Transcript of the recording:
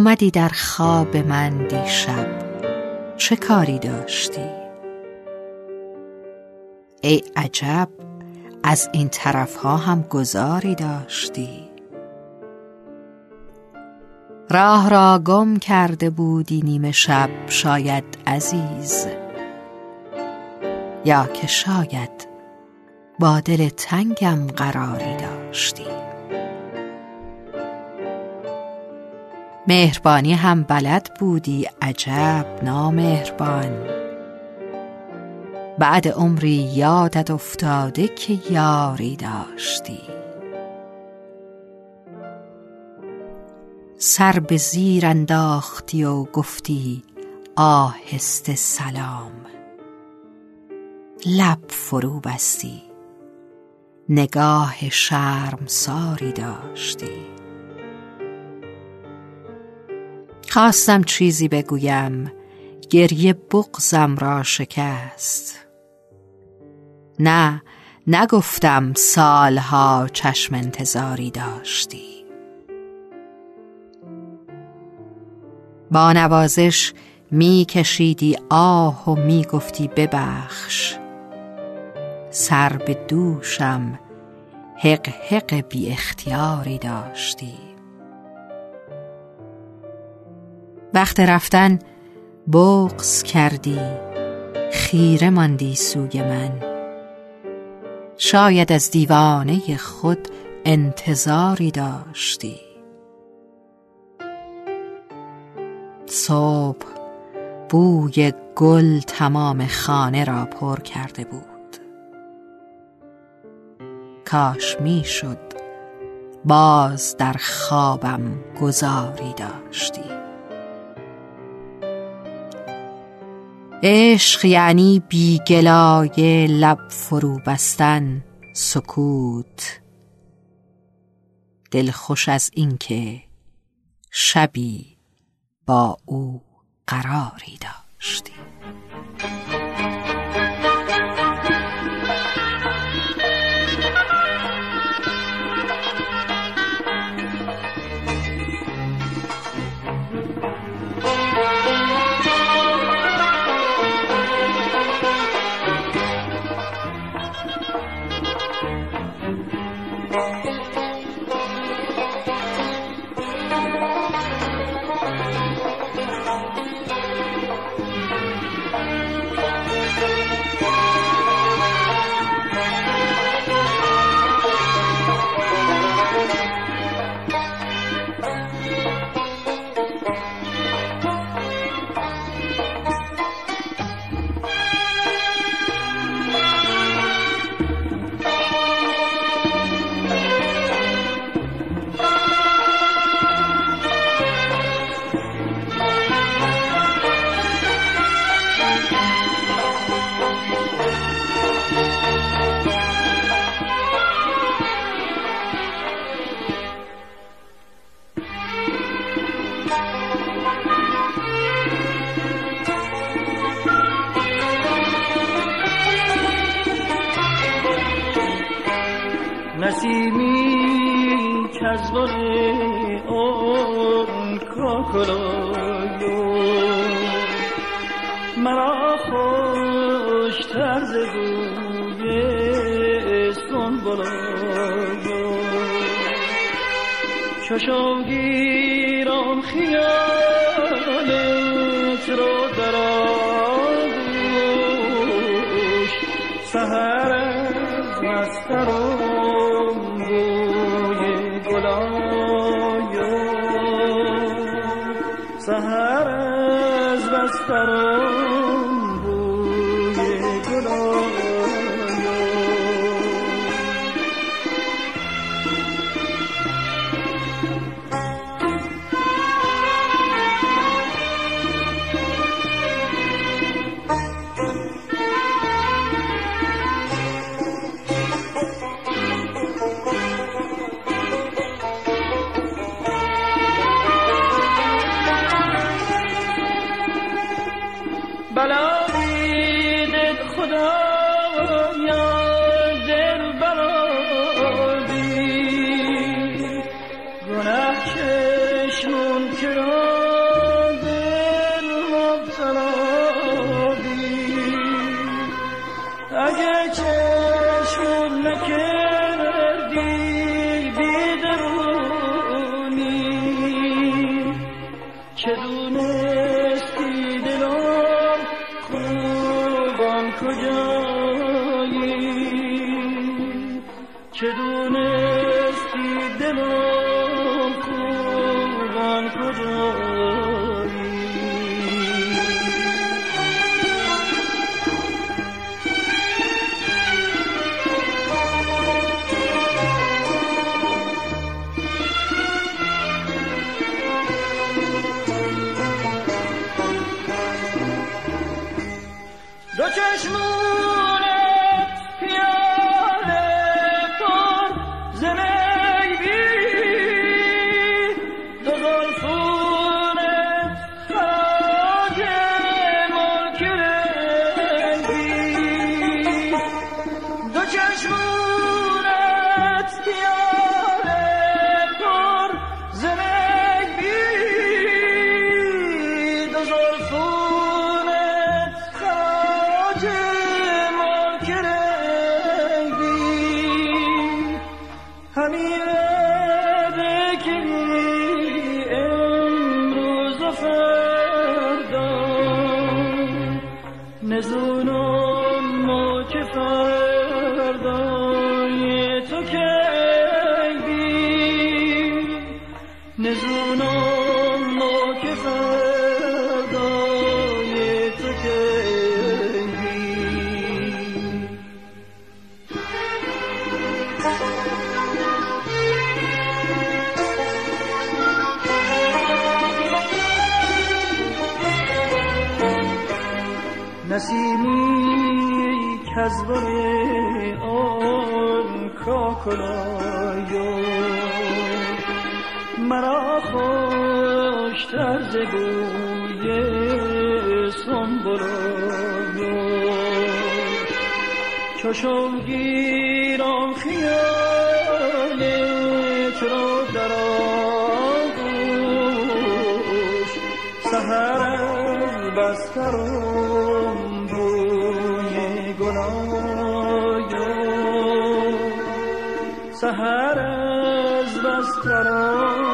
آمدی در خواب من دیشب. چه کاری داشتی؟ ای عجب از این طرف ها هم گذاری داشتی. راه را گم کرده بودی نیمه شب شاید عزیز. یا که شاید با دل تنگم قراری داشتی. مهربانی هم بلد بودی. عجب نامهربان. بعد عمری یادت افتاده که یاری داشتی. سر به زیر انداختی و گفتی آهسته سلام. لب فرو بستی. نگاه شرم ساری داشتی. خواستم چیزی بگویم. گریه بغزم را شکست. نه نگفتم سالها چشم انتظاری داشتی. با نوازش می کشیدی آه و می گفتی ببخش. سر به دوشم حق حق بی اختیاری داشتی. وقت رفتن بغز کردی خیره ماندی سوی من. شاید از دیوانه خود انتظاری داشتی. صبح بوی گل تمام خانه را پر کرده بود. کاش می‌شد باز در خوابم گذاری داشتی. عشق یعنی بیگلای لب فرو بستن سکوت. دل خوش از اینکه شبی با او قراری داشتی. نسیمی که از اون کاکلایو مرا خوشتر ز بوی سنبلایو چشم گیرم خیالت رو در آغوش سهر از مسترم از چشم I don't know. نسیمی کزبر آن کاکلایو. مرا خوشتر ز بوی سنبلایو. چشم گیرم خیال تو را در آغوش؟ سهر از بسترم سهر از بستران